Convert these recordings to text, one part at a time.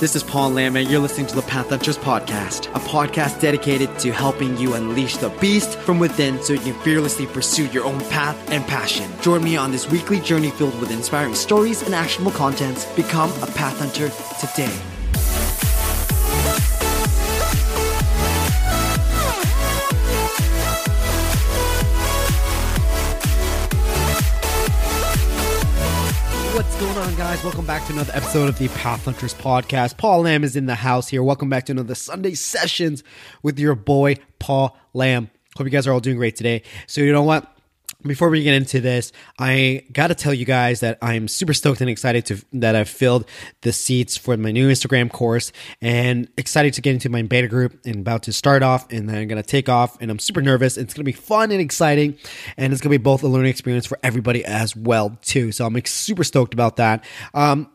This is Paul Lamb, and you're listening to the Path Hunters Podcast, a podcast dedicated to helping you unleash the beast from within so you can fearlessly pursue your own path and passion. Join me on this weekly journey filled with inspiring stories and actionable contents. Become a Path Hunter today. Going on, guys? Welcome back to another episode of the Path Hunters podcast. Paul Lamb is in the house here. Welcome back to another Sunday sessions with your boy, Paul Lamb. Hope you guys are all doing great today. So, you know what? Before we get into this, I got to tell you guys that I'm super stoked and excited to that I've filled the seats for my new Instagram course and excited to get into my beta group and about to start off and then I'm going to take off and I'm super nervous. It's going to be fun and exciting and it's going to be both a learning experience for everybody as well too. So I'm super stoked about that. Um,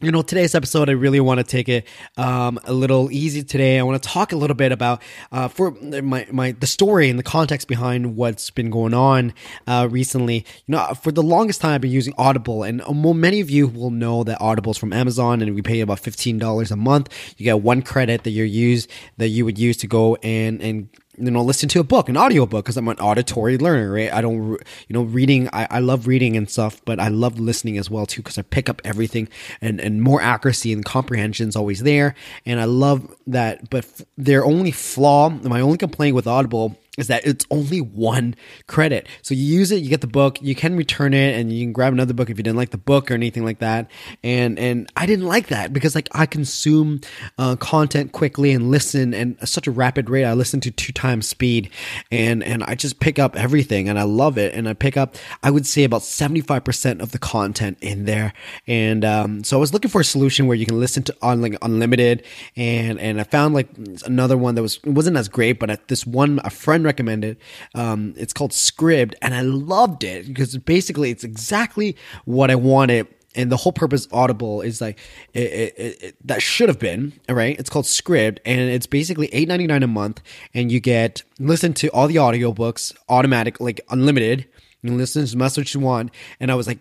you know today's episode i really want to take it um, a little easy today. I want to talk a little bit about uh, for my, my the story and the context behind what's been going on uh, recently. You know for the longest time i've been using audible and um, many of you will know that audible is from amazon and we pay about $15 a month. You get one credit that you use that you would use to go and and you know listen to a book an audio book because i'm an auditory learner right? I don't you know reading I, I love reading and stuff but i love listening as well too because i pick up everything and and more accuracy and comprehension is always there. And i love that but their only flaw my only complaint with audible is that it's only one credit. So you use it, you get the book, you can return it, and you can grab another book if you didn't like the book or anything like that. And and I didn't like that because like I consume uh, content quickly and listen and at such a rapid rate. I listen to two times speed, and and I just pick up everything, and I love it. And I pick up, I would say about seventy five percent of the content in there. And um, so I was looking for a solution where you can listen to on like unlimited, and and I found like another one that was wasn't as great, but this one a friend recommended. Um, it's called Scribd, and I loved it because basically it's exactly what I wanted. And the whole purpose Audible is like it, it, it, that should have been right. It's called Scribd, and it's basically eight ninety nine a month, and you get listen to all the audiobooks automatic, like unlimited. You listen as much as you want. And I was like,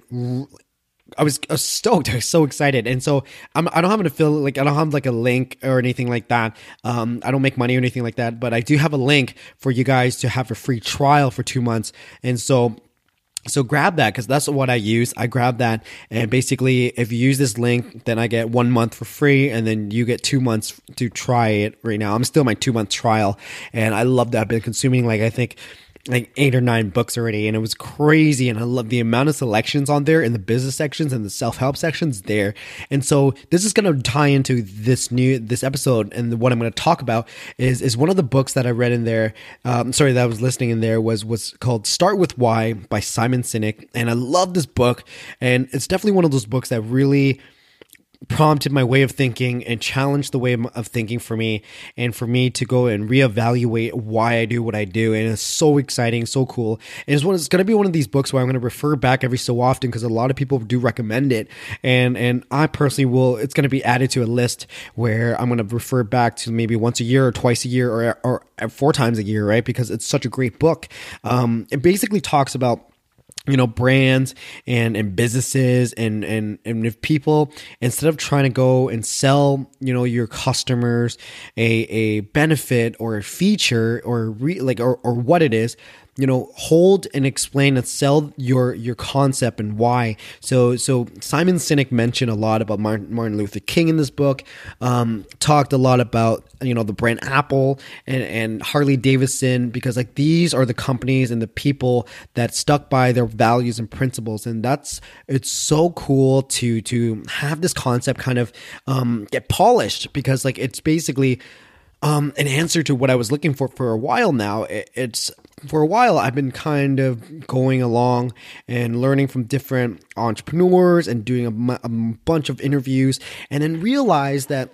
I was, was stoked. I was so excited, and so I'm, I don't have an affiliate, like I don't have like a link or anything like that. Um, I don't make money or anything like that, but I do have a link for you guys to have a free trial for two months, and so. So grab that because that's what I use. I grab that, and basically, if you use this link, then I get one month for free, and then you get two months to try it. Right now, I'm still my two month trial, and I love that. I've been consuming like I think like eight or nine books already and it was crazy and i love the amount of selections on there in the business sections and the self-help sections there. And so this is going to tie into this new this episode and what i'm going to talk about is is one of the books that i read in there um, sorry that i was listening in there was was called start with why by simon sinek and i love this book and it's definitely one of those books that really prompted my way of thinking and challenged the way of thinking for me and for me to go and reevaluate why I do what I do. And it's so exciting so cool. And it's one it's going to be one of these books where I'm going to refer back every so often because a lot of people do recommend it. And and I personally will it's going to be added to a list where I'm going to refer back to maybe once a year or twice a year or or four times a year right? Because it's such a great book. Um it basically talks about you know brands and and businesses and and and if people instead of trying to go and sell you know your customers a a benefit or a feature or re, like or, or what it is you know hold and explain and sell your your concept and why so so simon sinek mentioned a lot about martin, luther king in this book um, talked a lot about you know the brand apple and and harley davidson because like these are the companies and the people that stuck by their values and principles and that's it's so cool to to have this concept kind of um, get polished because like it's basically um, an answer to what I was looking for for a while now. It's for a while I've been kind of going along and learning from different entrepreneurs and doing a, a bunch of interviews, and then realized that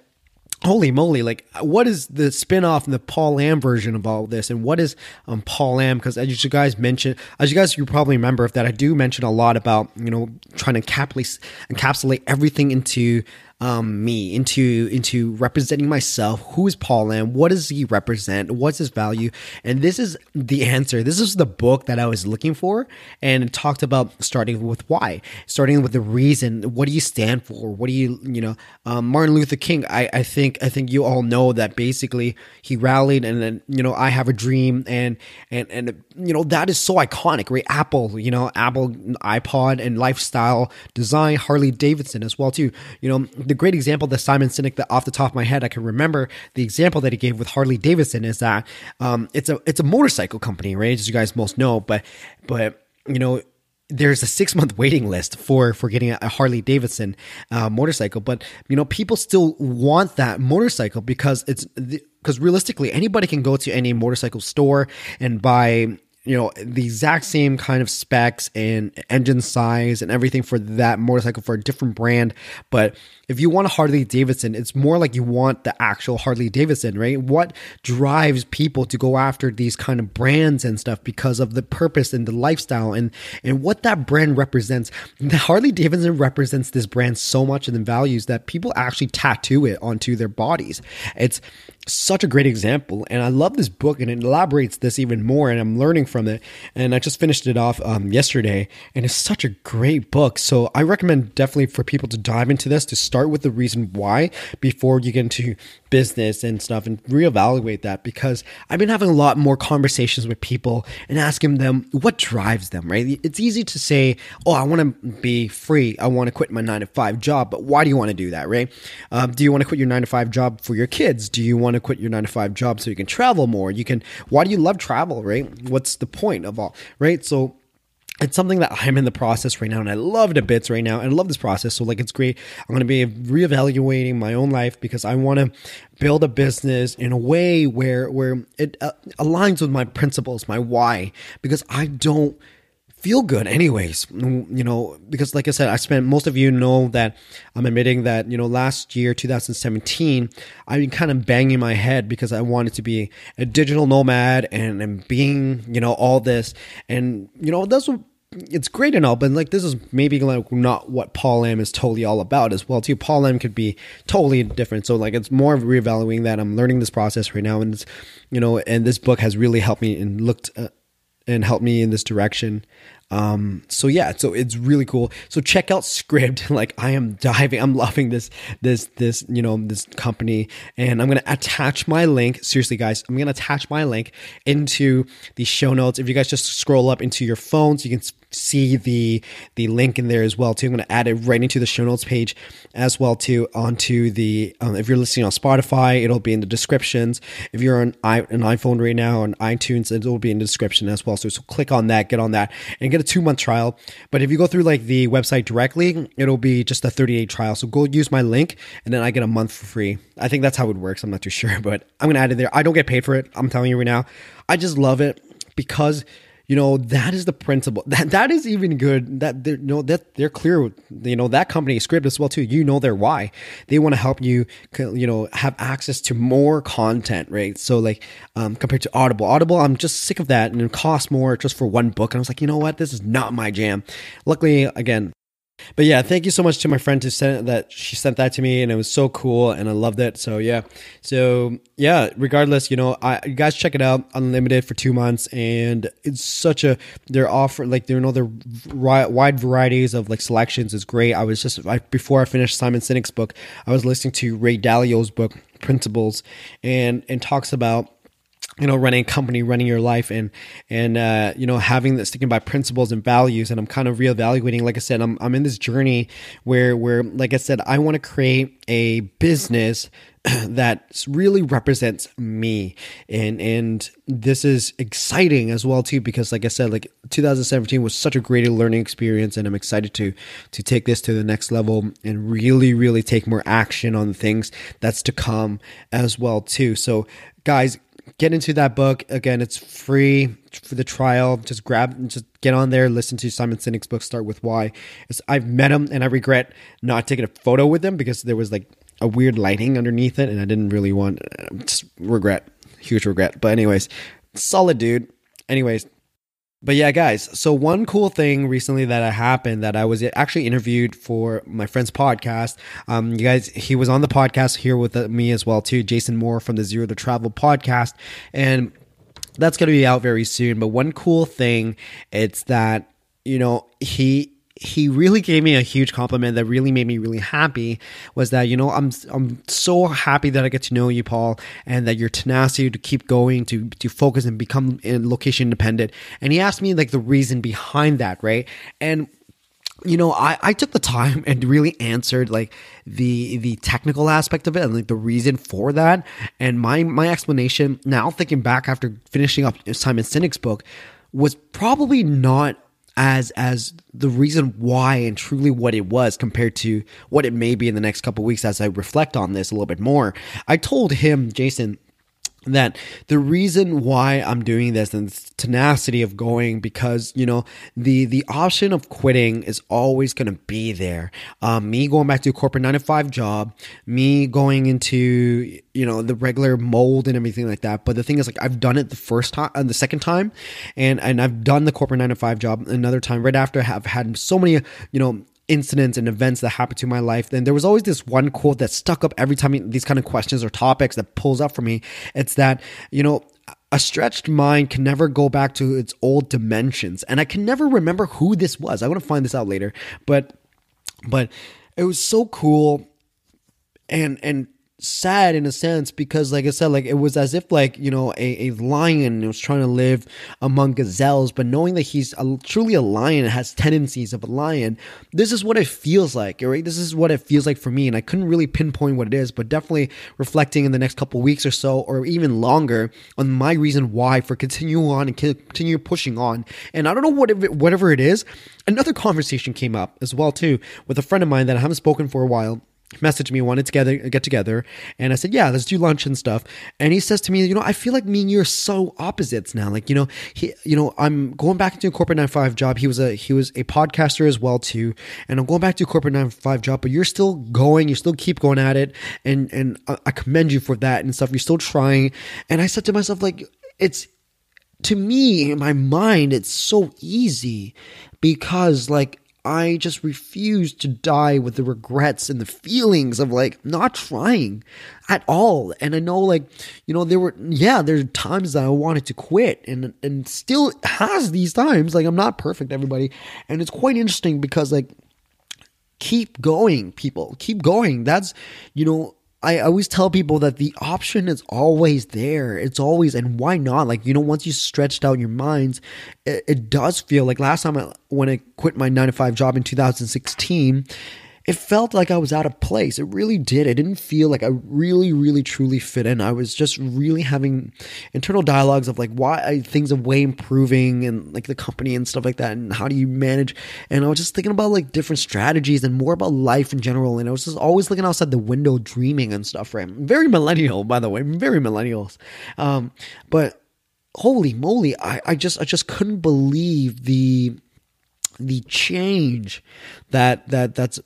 holy moly like what is the spin-off and the paul lamb version of all this and what is um, paul lamb because as you guys mentioned as you guys you probably remember that i do mention a lot about you know trying to encapsulate, encapsulate everything into um, me, into into representing myself. Who is Paul Lam? What does he represent? What's his value? And this is the answer. This is the book that I was looking for, and talked about starting with why, starting with the reason. What do you stand for? What do you you know? Um, Martin Luther King. I I think I think you all know that basically he rallied, and then you know I have a dream, and and and you know that is so iconic, right? Apple, you know Apple iPod and lifestyle design, Harley Davidson as well too. You know the great example that Simon Sinek that off the top of my head I can remember the example that he gave with Harley Davidson is that um, it's a it's a motorcycle company, right? As you guys most know, but but you know there's a six month waiting list for for getting a Harley Davidson uh, motorcycle, but you know people still want that motorcycle because it's because realistically anybody can go to any motorcycle store and buy you know the exact same kind of specs and engine size and everything for that motorcycle for a different brand. But if you want a Harley Davidson it's more like you want the actual Harley Davidson right? What drives people to go after these kind of brands and stuff because of the purpose and the lifestyle and and what that brand represents. The Harley Davidson represents this brand so much and the values that people actually tattoo it onto their bodies. It's such a great example and i love this book and it elaborates this even more and i'm learning from it and i just finished it off um, yesterday and it's such a great book so i recommend definitely for people to dive into this to start with the reason why before you get into business and stuff and reevaluate that because I've been having a lot more conversations with people and asking them what drives them, right? It's easy to say, oh, I want to be free. I want to quit my nine to five job. But why do you want to do that, right? Um, do you want to quit your nine to five job for your kids? Do you want to quit your nine to five job so you can travel more? You can, why do you love travel, right? What's the point of all, right? So, it's something that I'm in the process right now, and I love a bits right now, and I love this process. So, like, it's great. I'm going to be reevaluating my own life because I want to build a business in a way where where it uh, aligns with my principles, my why. Because I don't feel good anyways you know because like i said i spent most of you know that i'm admitting that you know last year 2017 i've been kind of banging my head because i wanted to be a digital nomad and, and being you know all this and you know that's what it's great and all, but like this is maybe like not what Paul Lam is totally all about as well too. Paul Lam could be totally different. So like it's more of reevaluating that. I'm learning this process right now, and it's you know, and this book has really helped me and looked uh, and helped me in this direction. Um, so yeah, so it's really cool. So check out Scribd. Like I am diving, I'm loving this, this, this, you know, this company, and I'm gonna attach my link. Seriously, guys, I'm gonna attach my link into the show notes. If you guys just scroll up into your phones, you can see the the link in there as well too. I'm going to add it right into the show notes page as well too onto the um, if you're listening on Spotify, it'll be in the descriptions. If you're on I, an iPhone right now on iTunes, it'll be in the description as well. So, so click on that, get on that, and get a two month trial. But if you go through like the website directly, it'll be just a 38 trial. So go use my link, and then I get a month for free. I think that's how it works. I'm not too sure, but I'm going to add it there. I don't get paid for it. I'm telling you right now. I just love it because you know that is the principle. That that is even good that they're you know that they're clear you know that company Scribd as well too. You know their why. They want to help you you know have access to more content right? So like um, compared to audible. Audible i'm just sick of that and it costs more just for one book. And i was like you know what? This is not my jam. Luckily again but yeah, thank you so much to my friend who sent that. She sent that to me, and it was so cool, and I loved it. So yeah, so yeah. Regardless, you know, I you guys check it out, unlimited for two months, and it's such a they're offer like there know their wide varieties of like selections is great. I was just I, before I finished Simon Sinek's book, I was listening to Ray Dalio's book Principles, and and talks about you know running a company running your life and and uh, you know having that sticking by principles and values. And i'm kind of reevaluating like i said i'm, I'm in this journey where where like i said i want to create a business that really represents me. And and this is exciting as well too because like i said like 2017 was such a great learning experience and i'm excited to to take this to the next level and really really take more action on things that's to come as well too. So guys get into that book. Again it's free for the trial. Just grab just get on there listen to simon sinek's book start with why. It's, i've met him and i regret not taking a photo with him because there was like a weird lighting underneath it and i didn't really want uh, just regret huge regret. But anyways solid dude. Anyways but yeah, guys. So one cool thing recently that happened that I was actually interviewed for my friend's podcast. Um, you guys, he was on the podcast here with uh, me as well too, Jason Moore from the Zero to Travel podcast, and that's going to be out very soon. But one cool thing, it's that you know he he really gave me a huge compliment that really made me really happy was that you know I'm I'm so happy that I get to know you Paul and that your tenacity to keep going to to focus and become location independent. And he asked me like the reason behind that right? And you know I, I took the time and really answered like the the technical aspect of it and like the reason for that. And my my explanation now thinking back after finishing up simon sinek's book was probably not as as the reason why and truly what it was compared to what it may be in the next couple weeks as I reflect on this a little bit more. I told him, Jason, that the reason why I'm doing this and tenacity of going because you know the the option of quitting is always going to be there. Um, me going back to a corporate nine to five job, me going into you know the regular mold and everything like that. But the thing is, like I've done it the first time and uh, the second time, and and I've done the corporate nine to five job another time right after. I've had so many you know incidents and events that happened to my life, then there was always this one quote that stuck up every time these kind of questions or topics that pulls up for me. It's that, you know, a stretched mind can never go back to its old dimensions. And I can never remember who this was. I want to find this out later. But but it was so cool and and sad in a sense because like i said like it was as if like you know a, a lion was trying to live among gazelles but knowing that he's a, truly a lion and has tendencies of a lion this is what it feels like right? This is what it feels like for me and i couldn't really pinpoint what it is but definitely reflecting in the next couple weeks or so or even longer on my reason why for continuing on and continue pushing on. And i don't know what it, whatever it is another conversation came up as well too with a friend of mine that i haven't spoken for a while messaged me, wanted to get, get together. And I said, yeah, let's do lunch and stuff. And he says to me, you know, I feel like me and you are so opposites now. Like, you know, he, you know, I'm going back into a corporate nine five job. He was a, he was a podcaster as well too. And I'm going back to a corporate nine five job, but you're still going, you still keep going at it. And, and I commend you for that and stuff. You're still trying. And I said to myself, like, it's, to me, in my mind, it's so easy because like I just refuse to die with the regrets and the feelings of like not trying at all. And I know like, you know, there were yeah, there's times that I wanted to quit and and still has these times. Like I'm not perfect, everybody. And it's quite interesting because like keep going, people. Keep going. That's you know, I always tell people that the option is always there. It's always, and why not? Like, you know, once you stretched out your minds, it, it does feel like last time I, when I quit my nine to five job in 2016, it felt like I was out of place. It really did. It didn't feel like I really, really, truly fit in. I was just really having internal dialogues of like why things are way improving and like the company and stuff like that, and how do you manage. And I was just thinking about like different strategies and more about life in general. And I was just always looking outside the window, dreaming and stuff. Right, very millennial, by the way, very millennials. Um, but holy moly, I, I just I just couldn't believe the the change that that that's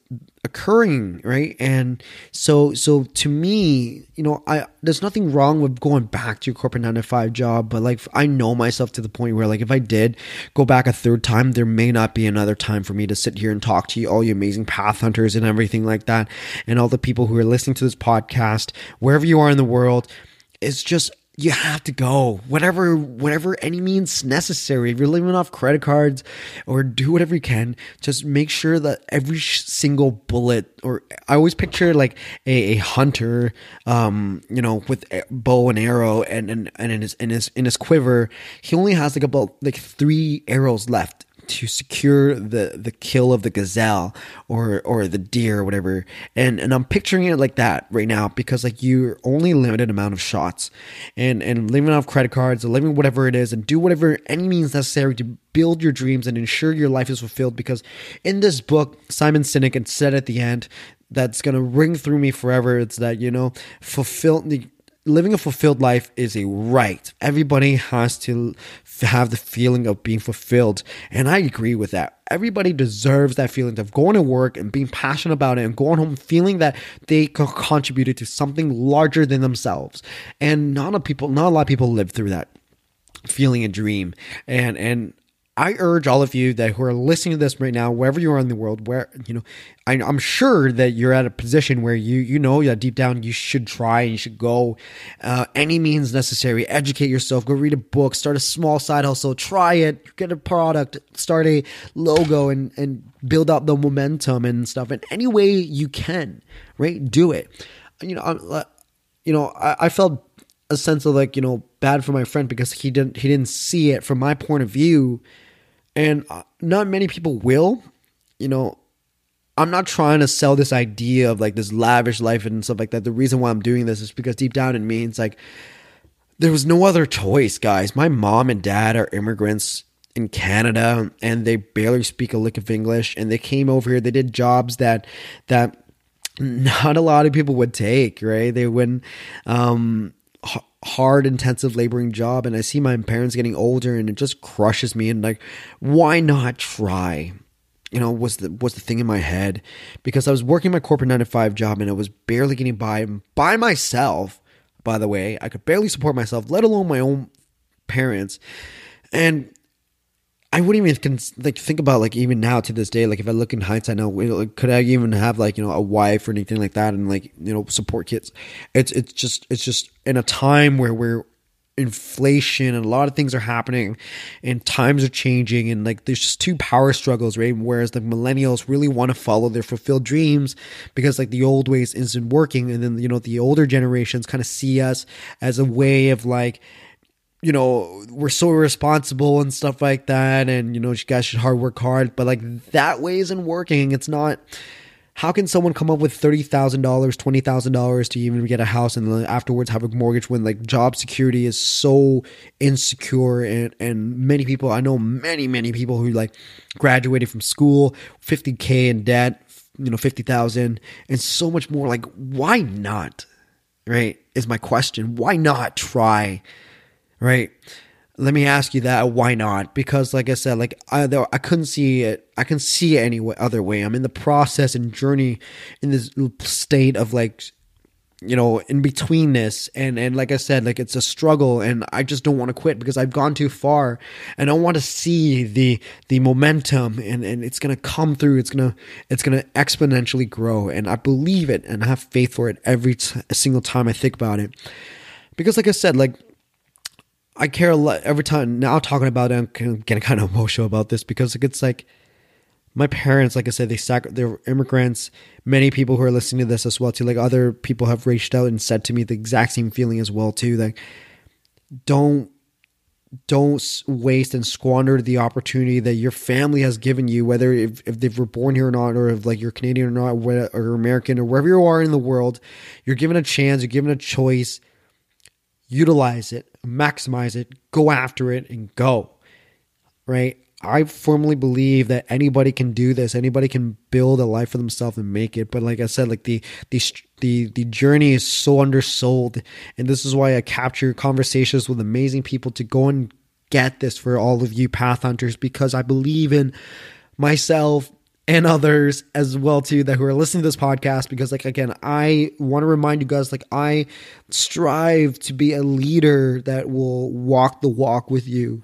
occurring right? And so so to me you know i there's nothing wrong with going back to your corporate 9 to 5 job but like i know myself to the point where like if i did go back a third time there may not be another time for me to sit here and talk to you all you amazing path hunters and everything like that and all the people who are listening to this podcast wherever you are in the world it's just you have to go. Whatever whatever any means necessary. If you're living off credit cards or do whatever you can just make sure that every single bullet or i always picture like a, a hunter um you know with bow and arrow and and, and in his in his in his quiver. He only has like about like three arrows left to secure the the kill of the gazelle or or the deer or whatever. And and i'm picturing it like that right now because like you're only limited amount of shots. And and living off credit cards or living whatever it is and do whatever any means necessary to build your dreams and ensure your life is fulfilled because in this book simon sinek said at the end that's going to ring through me forever. It's that you know fulfill the living a fulfilled life is a right. Everybody has to have the feeling of being fulfilled. And I agree with that. Everybody deserves that feeling of going to work and being passionate about it and going home feeling that they contributed to something larger than themselves. And not a people, not a lot of people live through that feeling a dream. And, and, I urge all of you that who are listening to this right now, wherever you are in the world, where you know, I, am sure that you're at a position where you you know that deep down you should try, and you should go uh, any means necessary, educate yourself, go read a book, start a small side hustle, try it, get a product, start a logo, and and build up the momentum and stuff. In any way you can, right? Do it. You know, I'm, you know, I, I felt a sense of like you know bad for my friend because he didn't he didn't see it from my point of view and uh, not many people will you know. I'm not trying to sell this idea of like this lavish life and stuff like that. The reason why i'm doing this is because deep down in me it's like there was no other choice guys. My mom and dad are immigrants in canada and they barely speak a lick of english and they came over here. They did jobs that that not a lot of people would take right? They wouldn't um hard intensive laboring job and i see my parents getting older and it just crushes me and like why not try? You know was the was the thing in my head. Because i was working my corporate 9 to 5 job and i was barely getting by by myself by the way. I could barely support myself let alone my own parents. And I wouldn't even like think about like even now to this day like if I look in hindsight now like, could I even have like you know a wife or anything like that and like you know support kids? It's it's just it's just in a time where we're inflation and a lot of things are happening and times are changing and like there's just two power struggles right? Whereas the millennials really want to follow their fulfilled dreams because like the old ways isn't working and then you know the older generations kind of see us as a way of like you know, we're so responsible and stuff like that. And, you know, you guys should hard work hard. But like that way isn't working. It's not. How can someone come up with thirty thousand dollars, twenty thousand dollars to even get a house, and then afterwards have a mortgage when like job security is so insecure, and and many people I know many many people who like graduated from school, fifty k in debt, you know, fifty thousand, and so much more. Like, why not? Right? Is my question. Why not try? Right? Let me ask you that. Why not? Because, like I said, like I, I couldn't see it. I can see it any other way. I'm in the process and journey in this state of like, you know, in betweenness, and and like I said, like it's a struggle, and I just don't want to quit because I've gone too far, and I want to see the the momentum, and and it's gonna come through. It's gonna it's gonna exponentially grow, and I believe it, and I have faith for it every t- single time I think about it, because like I said, like I care a lot every time now talking about it. I'm getting kind of emotional about this because it's like my parents, like I said, they sac- they're immigrants. Many people who are listening to this as well too, like other people have reached out and said to me the exact same feeling as well too. Like, don't don't waste and squander the opportunity that your family has given you, whether if, if they were born here or not, or if like you're Canadian or not, or American or wherever you are in the world, you're given a chance, you're given a choice utilize it, maximize it, go after it, and go. Right? I firmly believe that anybody can do this. Anybody can build a life for themselves and make it. But like I said, like the the the the journey is so undersold, and this is why I capture conversations with amazing people to go and get this for all of you path hunters because I believe in myself and others as well too that who are listening to this podcast because like again i want to remind you guys like i strive to be a leader that will walk the walk with you.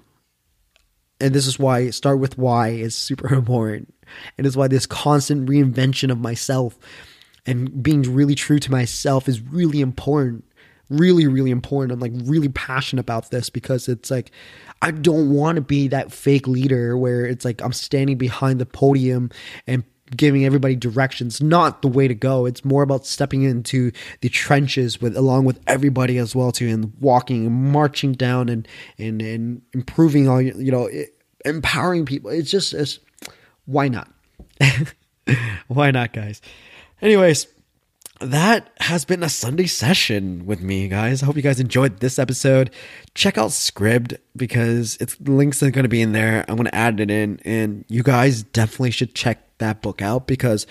And this is why start with why is super important. And it's why this constant reinvention of myself and being really true to myself is really important really really important i'm like really passionate about this because it's like i don't want to be that fake leader where it's like i'm standing behind the podium and giving everybody directions. Not the way to go. It's more about stepping into the trenches with along with everybody as well too and walking and marching down and and and improving all you know empowering people. It's just it's why not? Why not guys? Anyways that has been a Sunday session with me, guys. I hope you guys enjoyed this episode. Check out Scribd because its links are going to be in there. I'm going to add it in, and you guys definitely should check that book out because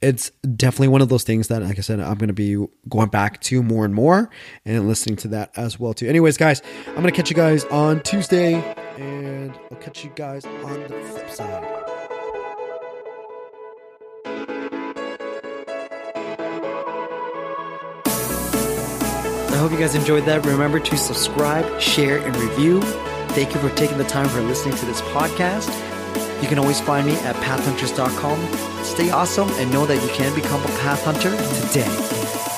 it's definitely one of those things that, like I said, I'm going to be going back to more and more and listening to that as well too. Anyways, guys, I'm going to catch you guys on Tuesday, and I'll catch you guys on the flip side. I hope you guys enjoyed that. Remember to subscribe, share, and review. Thank you for taking the time for listening to this podcast. You can always find me at pathhunters.com. Stay awesome and know that you can become a path hunter today.